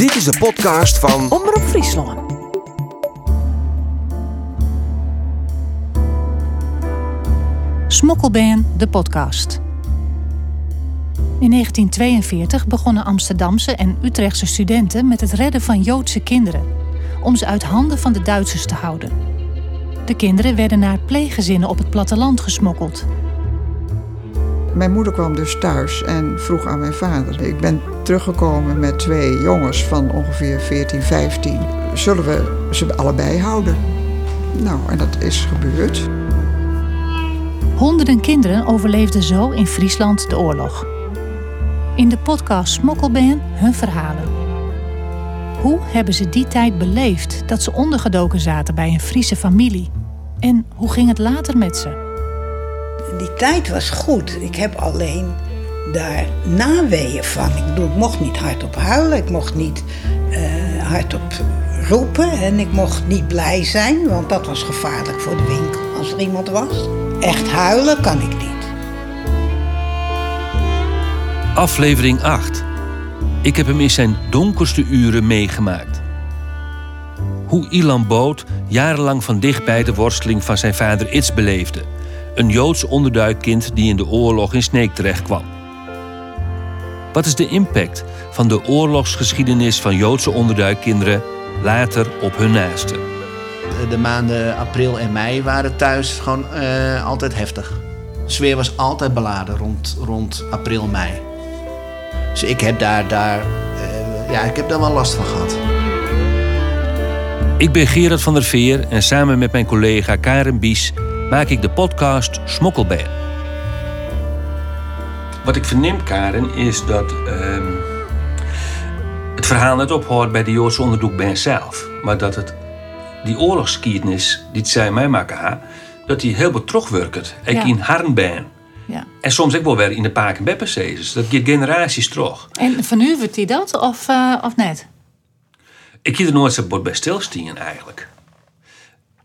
Dit is de podcast van Omroep Friesland. Smokkelband, de podcast. In 1942 begonnen Amsterdamse en Utrechtse studenten met het redden van Joodse kinderen, om ze uit handen van de Duitsers te houden. De kinderen werden naar pleeggezinnen op het platteland gesmokkeld. Mijn moeder kwam dus thuis en vroeg aan mijn vader. Ik ben teruggekomen met twee jongens van ongeveer 14, 15. Zullen we ze allebei houden? Nou, en dat is gebeurd. Honderden kinderen overleefden zo in Friesland de oorlog. In de podcast Smokkelband hun verhalen. Hoe hebben ze die tijd beleefd dat ze ondergedoken zaten bij een Friese familie? En hoe ging het later met ze? Die tijd was goed. Ik heb alleen daar naweeën van. Ik bedoel, ik mocht niet hardop huilen. Ik mocht niet uh, hardop roepen. En ik mocht niet blij zijn, want dat was gevaarlijk voor de winkel als er iemand was. Echt huilen kan ik niet. Aflevering 8. Ik heb hem in zijn donkerste uren meegemaakt. Hoe Ilan Boot jarenlang van dichtbij de worsteling van zijn vader Its beleefde. Een Joods onderduikkind die in de oorlog in Sneek terechtkwam. Wat is de impact van de oorlogsgeschiedenis van Joodse onderduikkinderen later op hun naasten? De maanden april en mei waren thuis gewoon uh, altijd heftig. De sfeer was altijd beladen rond, rond april, mei. Dus ik heb daar, daar, uh, ja, ik heb daar wel last van gehad. Ik ben Gerard van der Veer en samen met mijn collega Karen Bies maak ik de podcast Smokkelband. Wat ik verneem, Karen, is dat uh, het verhaal net ophoudt bij de Joodse onderzoekband zelf. Maar dat het, die oorlogsgeschiedenis die zij mij maken, dat die heel betrokken werkt. Ik ja. in Harnbaan. Ja. En soms ook wel weer in de Paak- en Beppensezes. Dat gaat generaties terug. En vernuivert hij dat of, uh, of net? Ik hier er nooit zo bij stilstaan eigenlijk.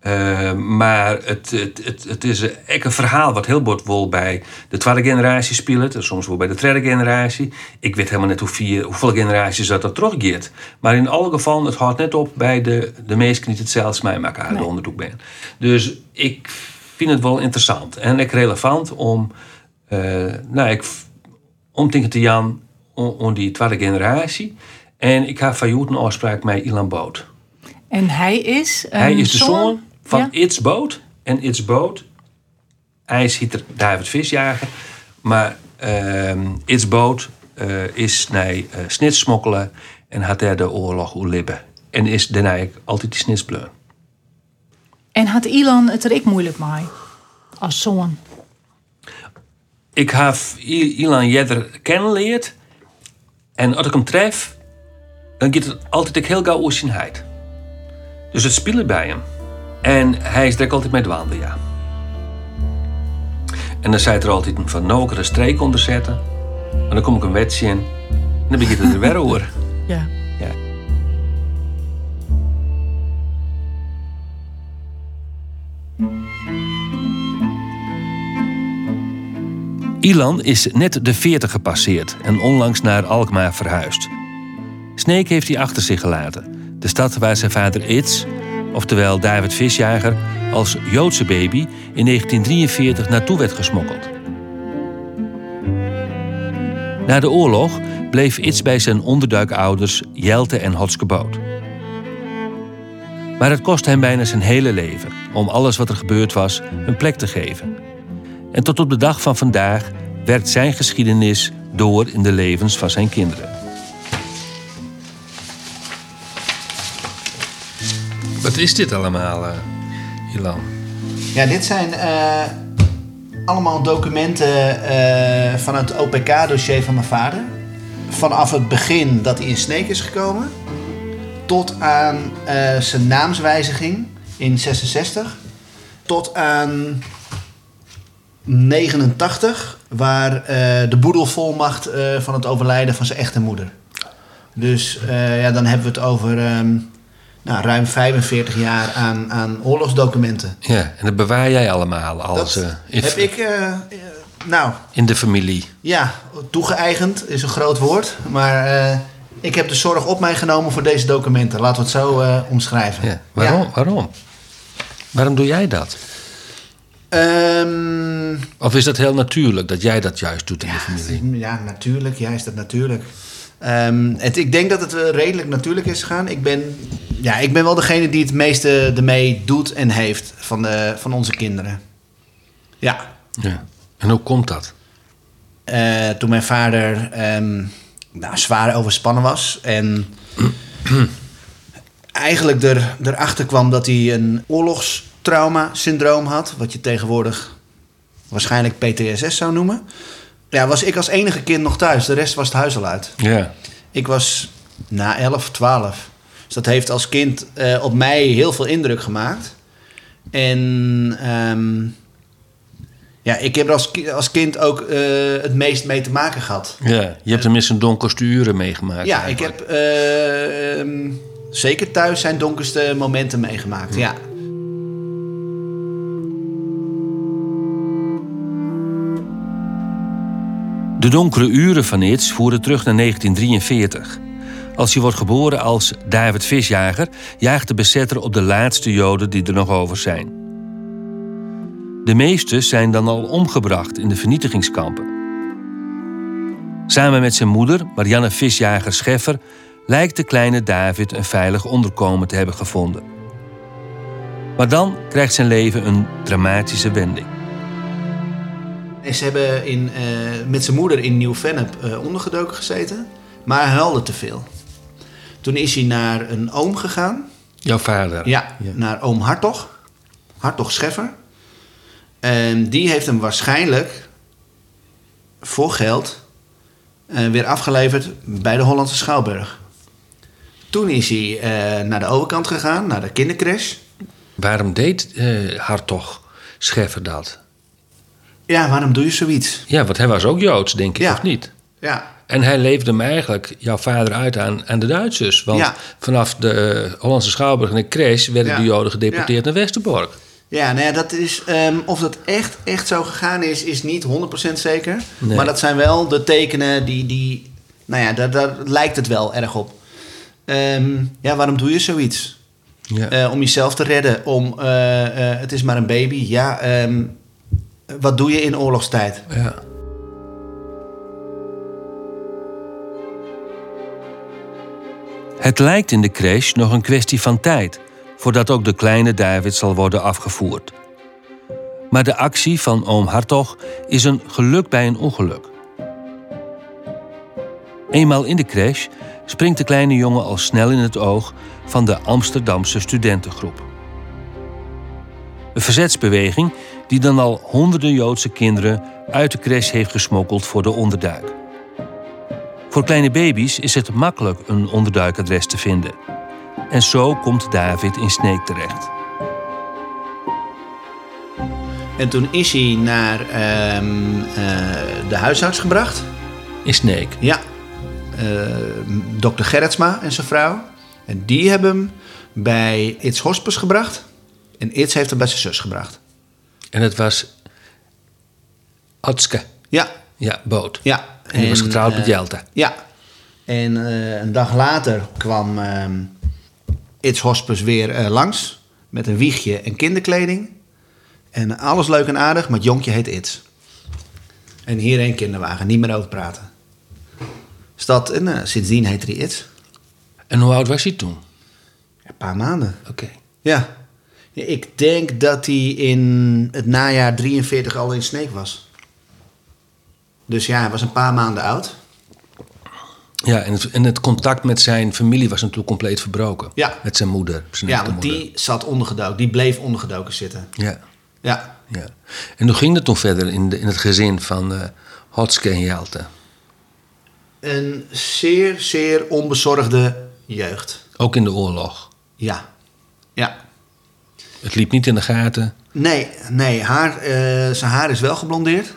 Uh, maar het, het, het, het is echt een verhaal wat heel bot wel bij de tweede generatie speelt. En soms wel bij de derde generatie. Ik weet helemaal net hoe vier, hoeveel generaties dat dat teruggeeft. Maar in alle gevallen, het houdt net op bij de, de meesten niet hetzelfde mij maken nee. de onderzoek ben. Dus ik vind het wel interessant en ook relevant om, uh, nou, ik, te Jan om, die tweede generatie. En ik heb van een afspraak met Ilan Boot. En hij is? Hij is de zoon van ja. It's Boot. En It's Boot, hij is hier David Visjager. Maar uh, It's Boot uh, is nee, uh, snitsmokkelen en had hij de oorlog oerlibben. En is daarna altijd die snitsbleur. En had Ilan het er ik moeilijk mee? Als zoon? Ik heb Ilan jeder kennenleerd. En als ik hem tref, dan gaat het altijd heel gauw oorzienheid. Dus het speelt bij hem. En hij is altijd met wandelen, ja. En dan zei er altijd van, nou ik er een streek onder zetten. En dan kom ik een wetje in. En dan begint het er weer over. Ja. ja. Ilan is net de 40 gepasseerd en onlangs naar Alkmaar verhuisd. Sneek heeft hij achter zich gelaten. De stad waar zijn vader Its, oftewel David Visjager, als Joodse baby in 1943 naartoe werd gesmokkeld. Na de oorlog bleef Its bij zijn onderduikouders Jelte en Hotske Boot. Maar het kost hem bijna zijn hele leven om alles wat er gebeurd was een plek te geven. En tot op de dag van vandaag werkt zijn geschiedenis door in de levens van zijn kinderen. Wat is dit allemaal, uh, Ilan? Ja, dit zijn uh, allemaal documenten uh, van het OPK-dossier van mijn vader. Vanaf het begin dat hij in Sneek is gekomen, tot aan zijn naamswijziging in 66, tot aan 89, waar de boedelvolmacht van het overlijden van zijn echte moeder. Dus ja, dan hebben we het over. Um, nou, ruim 45 jaar aan, aan oorlogsdocumenten. Ja, en dat bewaar jij allemaal als... Dat uh, heb ik, uh, uh, nou... In de familie. Ja, toegeëigend is een groot woord. Maar Ik heb de zorg op mij genomen voor deze documenten. Laten we het zo eh, omschrijven. Ja. Waarom? Waarom? Waarom doe jij dat? Ehm, Of is dat heel natuurlijk dat jij dat juist doet in de familie? ja, natuurlijk. Ja, is dat natuurlijk. Ehm, het, ik denk dat het eh, redelijk natuurlijk is gegaan. Ik ben, ja, ik ben wel degene die het meeste ermee doet en heeft van, de, van onze kinderen. Ja. Ja. En hoe komt dat? Eh, toen mijn vader ehm, nou, zwaar overspannen was. En eigenlijk er, erachter kwam dat hij een oorlogstrauma-syndroom had. Wat je tegenwoordig waarschijnlijk PTSS zou noemen. Ja, was ik als enige kind nog thuis. De rest was het huis al uit. Ja. Ik was na 11, 12. Dus dat heeft als kind eh, op mij heel veel indruk gemaakt. En ehm, ja, ik heb er als, ki- als kind ook eh, het meest mee te maken gehad. ja. Je hebt tenminste een donkerste uren meegemaakt. Ja, ik heb eh, ehm, zeker thuis zijn donkerste momenten meegemaakt. Ja. De donkere uren van Its voeren terug naar 1943. Als hij wordt geboren als David Visjager, jaagt de bezetter op de laatste Joden die er nog over zijn. De meeste zijn dan al omgebracht in de vernietigingskampen. Samen met zijn moeder, Marianne Visjager Scheffer, lijkt de kleine David een veilig onderkomen te hebben gevonden. Maar dan krijgt zijn leven een dramatische wending. En ze hebben in, eh, met zijn moeder in Nieuw-Vennep eh, ondergedoken gezeten. Maar hij huilde te veel. Toen is hij naar een oom gegaan. Jouw vader? Ja, naar oom Hartog. Hartog Scheffer. En die heeft hem waarschijnlijk voor geld eh, weer afgeleverd bij de Hollandse Schouwburg. Toen is hij eh, naar de overkant gegaan, naar de kindercrash. Waarom deed eh Hartog Scheffer dat? Ja, waarom doe je zoiets? Ja, want hij was ook Joods, denk ik, Ja. of niet? Ja, En hij leefde hem eigenlijk, jouw vader, uit aan, aan de Duitsers. Want Ja. vanaf de eh, Hollandse Schouwburg en de Crash werden Ja. de Joden gedeporteerd Ja. naar Westerbork. Ja, nou ja, dat is, ehm, of dat echt, echt zo gegaan is, is niet 100% zeker. Nee. Maar dat zijn wel de tekenen die, die nou ja, daar, daar lijkt het wel erg op. Ehm, ja, waarom doe je zoiets? Ja. Eh, om jezelf te redden, om, eh, het is maar een baby. Ja, ehm, wat doe je in oorlogstijd? ja. Het lijkt in de crash nog een kwestie van tijd voordat ook de kleine David zal worden afgevoerd. Maar de actie van oom Hartog is een geluk bij een ongeluk. Eenmaal in de crash springt de kleine jongen al snel in het oog van de Amsterdamse studentengroep. Een verzetsbeweging die dan al honderden Joodse kinderen uit de crash heeft gesmokkeld voor de onderduik. Voor kleine baby's is het makkelijk een onderduikadres te vinden. En zo komt David in Sneek terecht. En toen is hij naar ehm, eh, de huisarts gebracht. In Sneek. Ja, eh, dokter Gerritsma en zijn vrouw. En die hebben hem bij Its Hospice gebracht. En Its heeft hem bij zijn zus gebracht. En het was Otske. Ja, Ja, boot. ja. En die was getrouwd eh, met Jelta. Ja. En eh, een dag later kwam ehm Its Hospice weer eh, langs. Met een wiegje en kinderkleding. En alles leuk en aardig, maar het jonkje heet Its. En hierheen kinderwagen, niet meer over praten. Dat, en eh, sindsdien heet hij Its. En hoe oud was hij toen? Een paar maanden. Oké. Ja. Ja, Ik denk dat hij in het najaar 43 al in Sneek was. Dus ja, hij was een paar maanden oud. Ja, en het, en het contact met zijn familie was natuurlijk compleet verbroken. Ja. Met zijn moeder. Zijn Ja, want moeder. die zat ondergedoken. Die bleef ondergedoken zitten. Ja, Ja. ja. En hoe ging het toen verder in, de, in het gezin van eh Hotske en Jelta? Een zeer, zeer onbezorgde jeugd. Ook in de oorlog. Ja. Ja. Het liep niet in de gaten. Nee, nee haar, eh, zijn haar is wel geblondeerd.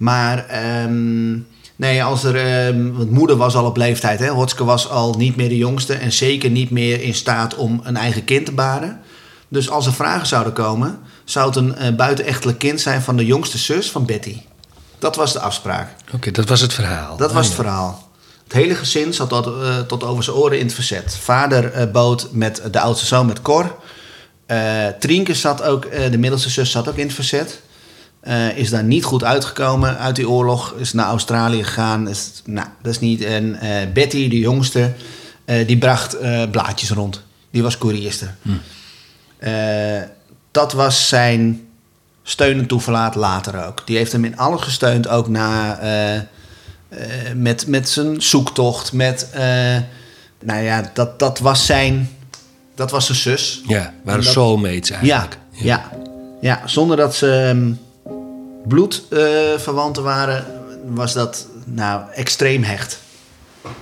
Maar ehm, nee, als er. ehm, want moeder was al op leeftijd. Hè? Hotske was al niet meer de jongste. En zeker niet meer in staat om een eigen kind te baren. Dus als er vragen zouden komen. zou het een eh, buitenechtelijk kind zijn van de jongste zus van Betty. Dat was de afspraak. Oké, dat was het verhaal. Dat was het verhaal. Het hele gezin zat tot, eh, tot over zijn oren in het verzet. Vader eh, bood met de oudste zoon met Cor. Trienke zat ook, de middelste zus zat ook in het verzet. Eh, is daar niet goed uitgekomen uit die oorlog. Is naar Australië gegaan. Is, nou, dat is niet. En eh, Betty, de jongste, eh, die bracht blaadjes rond. Die was koerierster. Eh, dat was zijn steun en toeverlaat later ook. Die heeft hem in alles gesteund, ook na, met, met zijn zoektocht. Met, nou ja, dat, dat was zijn, dat was zijn zus. Ja, waren soulmates Ja, eigenlijk. ja, ja. zonder dat ze ehm, bloedverwanten waren, was dat nou extreem hecht.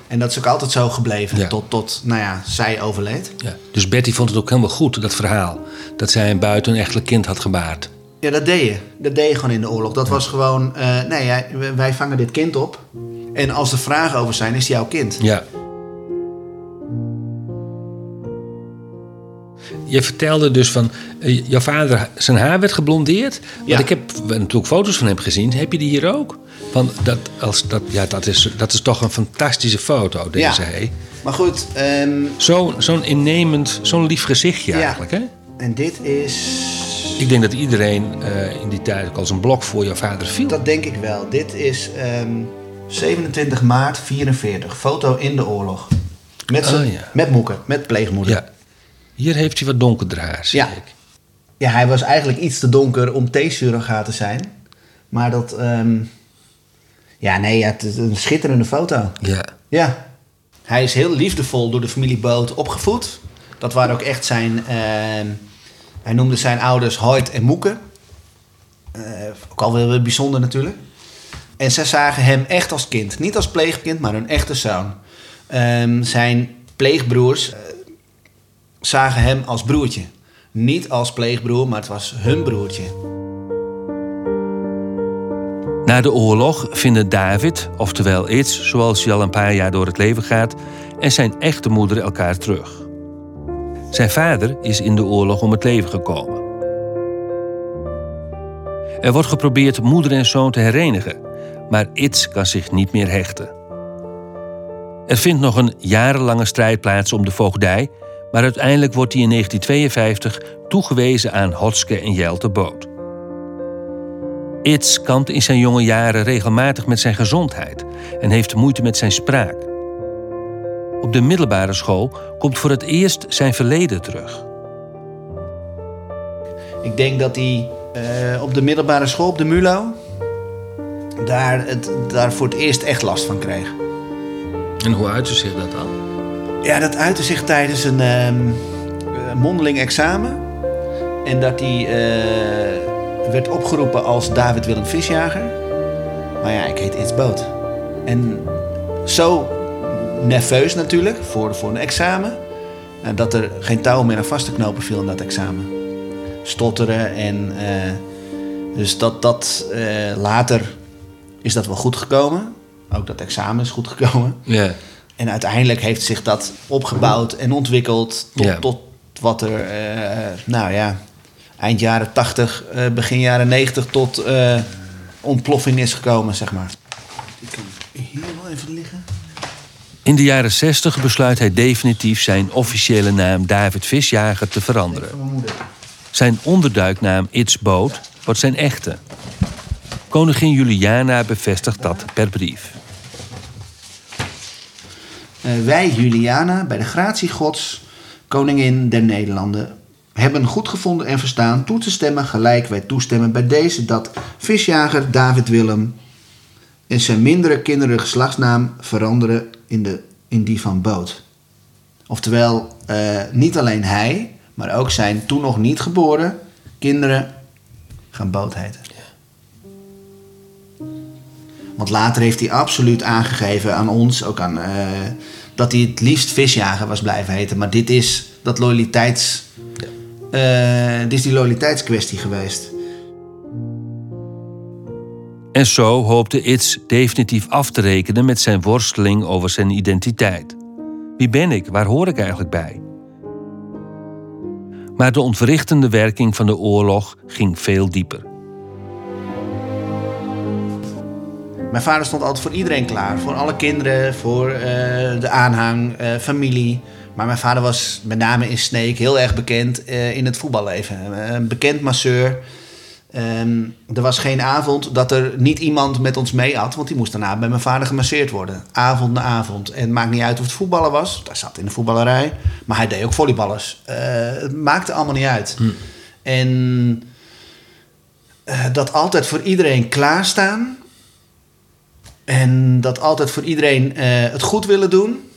En dat is ook altijd zo gebleven, Ja. tot, tot nou ja, zij overleed. Ja. Dus Betty vond het ook helemaal goed, dat verhaal. Dat zij een buitenechtelijk kind had gebaard. Ja, dat deed je. Dat deed je gewoon in de oorlog. Dat was gewoon, eh, nee, wij vangen dit kind op. En als er vragen over zijn, is het jouw kind. Ja. Je vertelde dus van, eh, jouw vader, zijn haar werd geblondeerd. Want Ja. ik heb natuurlijk foto's van hem gezien. Heb je die hier ook? Van dat, als, dat, ja, dat, is, dat is toch een fantastische foto, deze Ja. hé. Maar goed, ehm, Zo, zo'n innemend, zo'n lief gezichtje Ja. eigenlijk, hè? en dit is... Ik denk dat iedereen eh, in die tijd ook als een blok voor jouw vader viel. Dat denk ik wel. Dit is ehm, 27 maart 44. Foto in de oorlog. Met, zijn, Oh, ja. met moeder, met pleegmoeder. Ja. Hier heeft hij wat donkerder haar, zie Ja. ik. Ja, hij was eigenlijk iets te donker om theesurrogaat te zijn. Maar dat... ehm, ja, nee, ja, het is een schitterende foto. Ja. Ja. Hij is heel liefdevol door de familie Boot opgevoed. Dat waren ook echt zijn... ehm, hij noemde zijn ouders Hoyt en Moeke. Eh, ook al wel weer bijzonder natuurlijk. En zij zagen hem echt als kind. Niet als pleegkind, maar een echte zoon. Ehm, zijn pleegbroers eh, zagen hem als broertje. Niet als pleegbroer, maar het was hun broertje. Na de oorlog vinden David, oftewel Itz, zoals hij al een paar jaar door het leven gaat, en zijn echte moeder elkaar terug. Zijn vader is in de oorlog om het leven gekomen. Er wordt geprobeerd moeder en zoon te herenigen, maar Itz kan zich niet meer hechten. Er vindt nog een jarenlange strijd plaats om de voogdij, maar uiteindelijk wordt hij in 1952 toegewezen aan Hotske en Jelte Boot. Itz kampt in zijn jonge jaren regelmatig met zijn gezondheid en heeft moeite met zijn spraak. Op de middelbare school komt voor het eerst zijn verleden terug. Ik denk dat hij eh, op de middelbare school, op de MULO, daar, het, daar voor het eerst echt last van kreeg. En hoe uitte zich dat dan? Ja, dat uitte zich tijdens een ehm, eh, mondeling examen. En dat hij eh, werd opgeroepen als David Willem Visjager. Maar ja, ik heet It's Boot. En zo nerveus natuurlijk voor, voor een examen. eh, dat er geen touw meer aan vast te knopen viel in dat examen. Stotteren en... dus dat, dat later is dat wel goed gekomen. Ook dat examen is goed gekomen. Ja. En uiteindelijk heeft zich dat opgebouwd en ontwikkeld tot, Ja. tot wat er, eh, nou ja, eind jaren 80, eh, begin jaren 90 tot eh, ontploffing is gekomen, zeg maar. Ik kan hier wel even liggen. In de jaren 60 besluit hij definitief zijn officiële naam David Visjager te veranderen. Zijn onderduiknaam Itz Boot wordt zijn echte. Koningin Juliana bevestigt dat per brief. Eh, wij, Juliana, bij de gratie gods, koningin der Nederlanden, hebben goed gevonden en verstaan toe te stemmen gelijk wij toestemmen bij deze dat visjager David Willem en zijn mindere kinderen geslachtsnaam veranderen in, de, in die van Boot. Oftewel, eh, niet alleen hij, maar ook zijn toen nog niet geboren kinderen gaan Boot heten. Want later heeft hij absoluut aangegeven aan ons, ook aan, eh, dat hij het liefst visjager was blijven heten. Maar dit is dat loyaliteits. eh, dit is die loyaliteitskwestie geweest. En zo hoopte Itz definitief af te rekenen met zijn worsteling over zijn identiteit. Wie ben ik? Waar hoor ik eigenlijk bij? Maar de ontwrichtende werking van de oorlog ging veel dieper. Mijn vader stond altijd voor iedereen klaar. Voor alle kinderen, voor eh, de aanhang, eh, familie. Maar mijn vader was met name in Sneek heel erg bekend eh, in het voetballeven. Een bekend masseur. Ehm, er was geen avond dat er niet iemand met ons mee had, want die moest daarna bij mijn vader gemasseerd worden. Avond na avond. En het maakt niet uit of het voetballen was, hij zat in de voetballerij, maar hij deed ook volleyballers. Het maakte allemaal niet uit. En eh, dat altijd voor iedereen klaarstaan en dat altijd voor iedereen eh, het goed willen doen,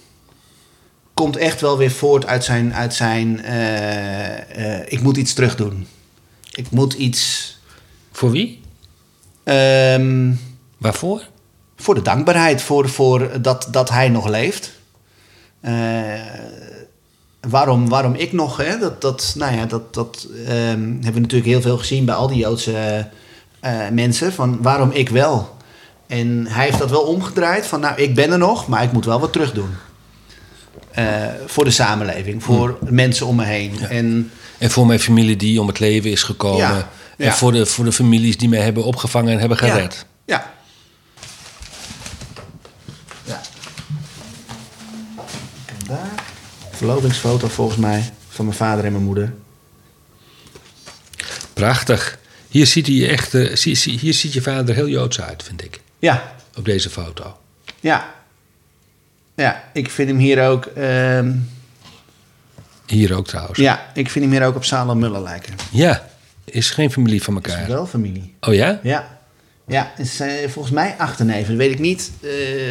komt echt wel weer voort uit zijn, uit zijn eh, eh, ik moet iets terug doen. Ik moet iets Voor wie? Ehm, Waarvoor? voor de dankbaarheid, voor, voor dat, dat hij nog leeft. Waarom, waarom ik nog, hè? Dat, dat, nou ja, dat, dat ehm, hebben we natuurlijk heel veel gezien bij al die Joodse mensen. Van waarom ik wel? En hij heeft dat wel omgedraaid van, nou, ik ben er nog, maar ik moet wel wat terug doen. Eh, voor de samenleving, voor mensen om me heen. En En voor mijn familie die om het leven is gekomen. Ja, En voor de, voor de families die mij hebben opgevangen en hebben gered. Ja. Ja. En daar. Verlovingsfoto volgens mij van mijn vader en mijn moeder. Prachtig. Hier ziet, hij echt, eh, hier ziet je vader heel Joods uit, vind ik. Ja, Op deze foto. ja. Ja, ik vind hem hier ook. ehm, Hier ook trouwens. ja, ik vind hem hier ook op Salom Muller lijken. Ja, is geen familie van Is elkaar. wel familie. Oh ja? Ja. Ja, is volgens mij achterneven. Dat weet ik niet. eh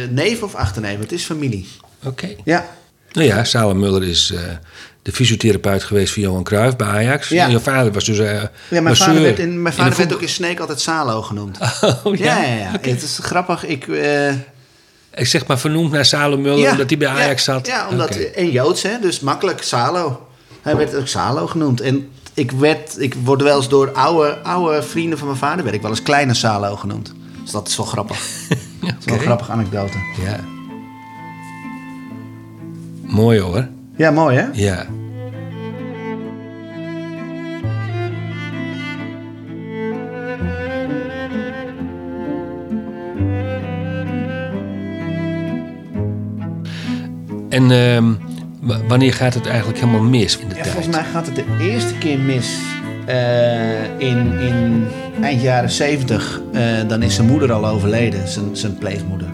neef of achterneven. Het is familie. Oké. Ja. Nou ja, Salem Muller is eh, de fysiotherapeut geweest van Johan Cruijff bij Ajax. Ja. En je vader was dus eh Ja, mijn masseur vader werd, in, mijn de vader werd ook in Sneek altijd Salo genoemd. Oh ja? Ja, ja, ja. Het is grappig. Ik, eh, Ik zeg maar vernoemd naar Salem Muller omdat hij bij Ajax ja, zat. Ja, omdat, en Joods, hè, dus makkelijk Salo. Hij werd ook Salo genoemd. En ik, werd, ik word wel eens door oude, oude vrienden van mijn vader... werd ik wel eens Kleine Salo genoemd. Dus dat is wel grappig. Dat is wel een grappige anekdote. Ja. Mooi hoor. Ja, mooi hè? Ja. En ehm, wanneer gaat het eigenlijk helemaal mis in de Ja, tijd? volgens mij gaat het de eerste keer mis eh, in, in eind jaren zeventig. Eh, dan is zijn moeder al overleden, zijn, zijn pleegmoeder.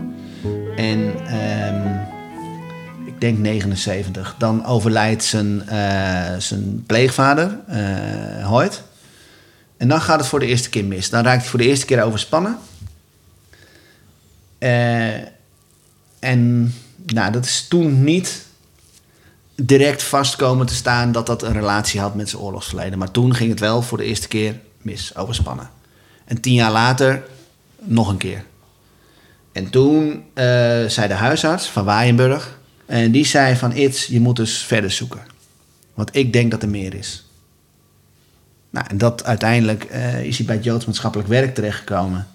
Denk 79. Dan overlijdt zijn, eh, zijn pleegvader, eh Hoyt. En dan gaat het voor de eerste keer mis. Dan raakt hij voor de eerste keer overspannen. Eh, en nou, dat is toen niet direct vast komen te staan dat dat een relatie had met zijn oorlogsverleden. Maar toen ging het wel voor de eerste keer mis, overspannen. En tien jaar later nog een keer. En toen zei de huisarts van Waaienburg... en die zei van Its, je moet dus verder zoeken. Want ik denk dat er meer is. Nou, en dat uiteindelijk eh, is hij bij het Joods maatschappelijk werk terechtgekomen.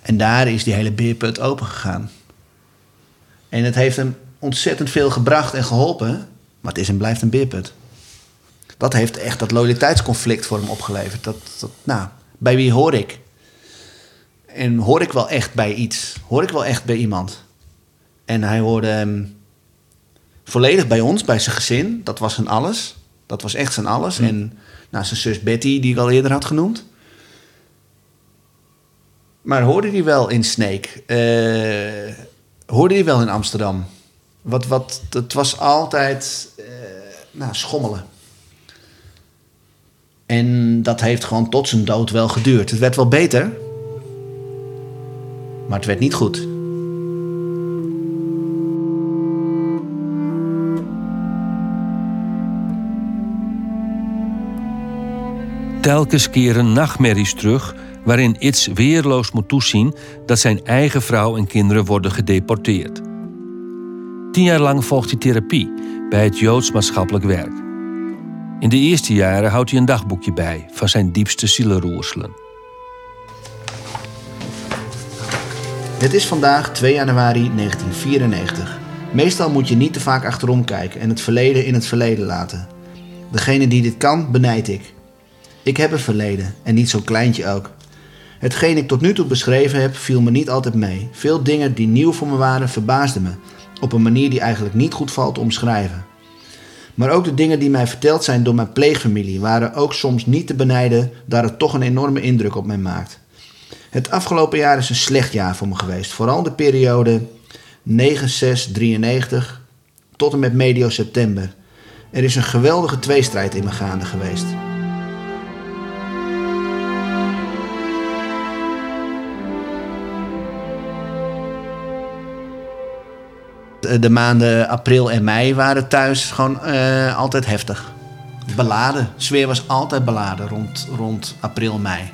En daar is die hele beerput open gegaan. En het heeft hem ontzettend veel gebracht en geholpen. Maar het is en blijft een beerput. Dat heeft echt dat loyaliteitsconflict voor hem opgeleverd. Dat, dat, nou, bij wie hoor ik? En hoor ik wel echt bij iets? Hoor ik wel echt bij iemand? En hij hoorde hem volledig bij ons, bij zijn gezin. Dat was zijn alles. Dat was echt zijn alles. En nou, zijn zus Betty, die ik al eerder had genoemd. Maar hoorde hij wel in Sneek? Eh, hoorde hij wel in Amsterdam? Wat, wat, het was altijd eh, nou, schommelen. En dat heeft gewoon tot zijn dood wel geduurd. Het werd wel beter, maar het werd niet goed. Telkens keren nachtmerries terug waarin Its weerloos moet toezien dat zijn eigen vrouw en kinderen worden gedeporteerd. Tien jaar lang volgt hij therapie bij het Joods maatschappelijk werk. In de eerste jaren houdt hij een dagboekje bij van zijn diepste zielenroerselen. Het is vandaag 2 januari 1994. Meestal moet je niet te vaak achterom kijken en het verleden in het verleden laten. Degene die dit kan, benijd ik. Ik heb een verleden en niet zo'n kleintje ook. Hetgeen ik tot nu toe beschreven heb, viel me niet altijd mee. Veel dingen die nieuw voor me waren, verbaasden me. Op een manier die eigenlijk niet goed valt te omschrijven. Maar ook de dingen die mij verteld zijn door mijn pleegfamilie waren ook soms niet te benijden, daar het toch een enorme indruk op mij maakt. Het afgelopen jaar is een slecht jaar voor me geweest. Vooral de periode 9-6-93 tot en met medio september. Er is een geweldige tweestrijd in me gaande geweest. De maanden april en mei waren thuis gewoon eh, altijd heftig. Beladen. Sfeer was altijd beladen rond, rond april, mei.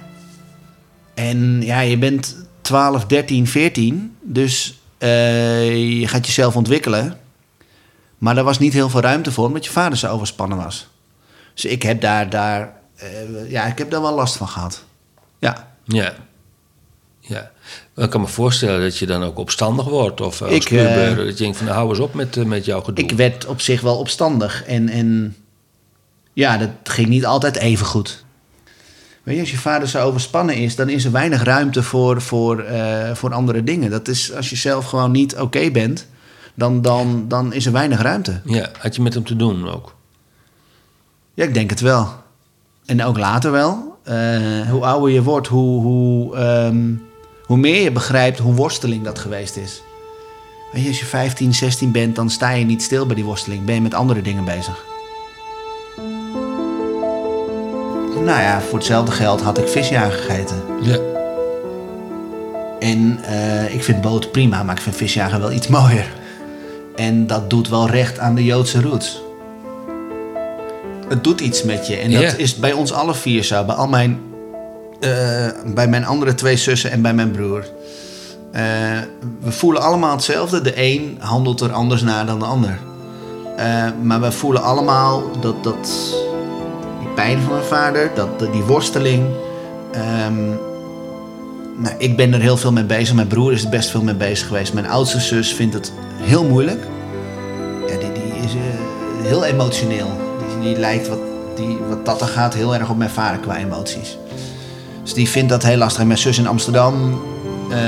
En ja, je bent 12, 13, 14. Dus eh, je gaat jezelf ontwikkelen. Maar daar was niet heel veel ruimte voor, omdat je vader zo overspannen was. Dus ik heb daar, daar, eh, ja, ik heb daar wel last van gehad. Ja. Ja. Ja. Ik kan me voorstellen dat je dan ook opstandig wordt. Of als Ik, eh, dat je denkt van nou, hou eens op met, eh, met jouw gedoe. Ik werd op zich wel opstandig. En, en ja, dat ging niet altijd even goed. Weet je, als je vader zo overspannen is, dan is er weinig ruimte voor, voor, eh, voor andere dingen. Dat is als je zelf gewoon niet oké bent, dan, dan, dan is er weinig ruimte. Ja, had je met hem te doen ook. Ja, ik denk het wel. En ook later wel. Eh, hoe ouder je wordt, hoe, hoe, ehm, hoe meer je begrijpt hoe worsteling dat geweest is. Weet je, als je 15, 16 bent, dan sta je niet stil bij die worsteling. Ben je met andere dingen bezig. Nou ja, voor hetzelfde geld had ik visjaar gegeten. Ja. En eh, ik vind boot prima, maar ik vind visjagen wel iets mooier. En dat doet wel recht aan de Joodse roots. Het doet iets met je. En dat Ja. is bij ons alle vier zo. Bij al mijn... eh, bij mijn andere twee zussen en bij mijn broer. Eh, we voelen allemaal hetzelfde. De een handelt er anders naar dan de ander. Eh, maar we voelen allemaal dat, dat... Die pijn van mijn vader, dat, die worsteling... ehm, nou, ik ben er heel veel mee bezig. Mijn broer is er best veel mee bezig geweest. Mijn oudste zus vindt het heel moeilijk. Ja, die, die is heel emotioneel. Die, die lijkt wat, die, wat dat er gaat heel erg op mijn vader qua emoties. Dus die vindt dat heel lastig. Mijn zus in Amsterdam, eh,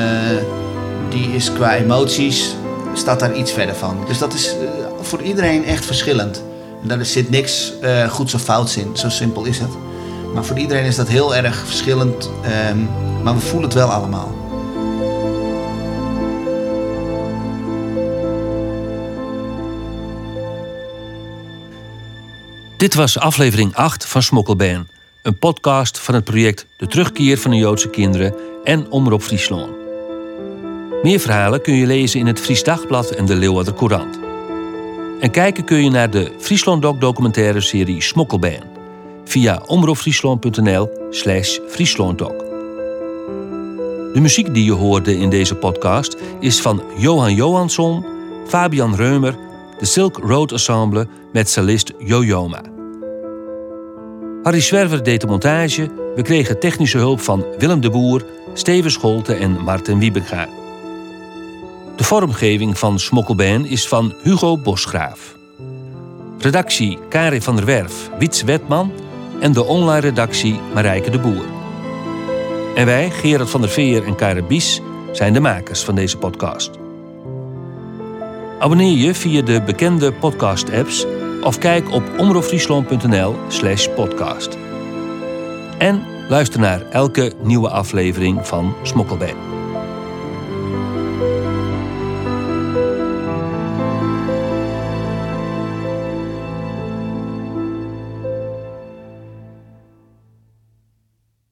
die is qua emoties, staat daar iets verder van. Dus dat is eh, voor iedereen echt verschillend. En daar zit niks eh goeds of fouts in. Zo simpel is het. Maar voor iedereen is dat heel erg verschillend. ehm, maar we voelen het wel allemaal. Dit was aflevering 8 van Smokkelbeen. Een podcast van het project De Terugkeer van de Joodse Kinderen en Omroep Friesland. Meer verhalen kun je lezen in het Fries Dagblad en de Leeuwarder Courant. En kijken kun je naar de Friesland Doc documentaire serie Smokkelbeen via omroepfriesland.nl slash. De muziek die je hoorde in deze podcast is van Johan Johansson, Fabian Reumer, de Silk Road Ensemble met cellist Jojoma. Harry Zwerver deed de montage. We kregen technische hulp van Willem de Boer, Steven Scholte en Martin Wiebega. De vormgeving van Smokkelbeen is van Hugo Bosgraaf. Redactie Karin van der Werf, Wiets Wetman en de online redactie Marijke de Boer. En wij, Gerard van der Veer en Karen Bies, zijn de makers van deze podcast. Abonneer je via de bekende podcast-apps of kijk op omroepfriesland.nl slash podcast. En luister naar elke nieuwe aflevering van Smokkelbeen.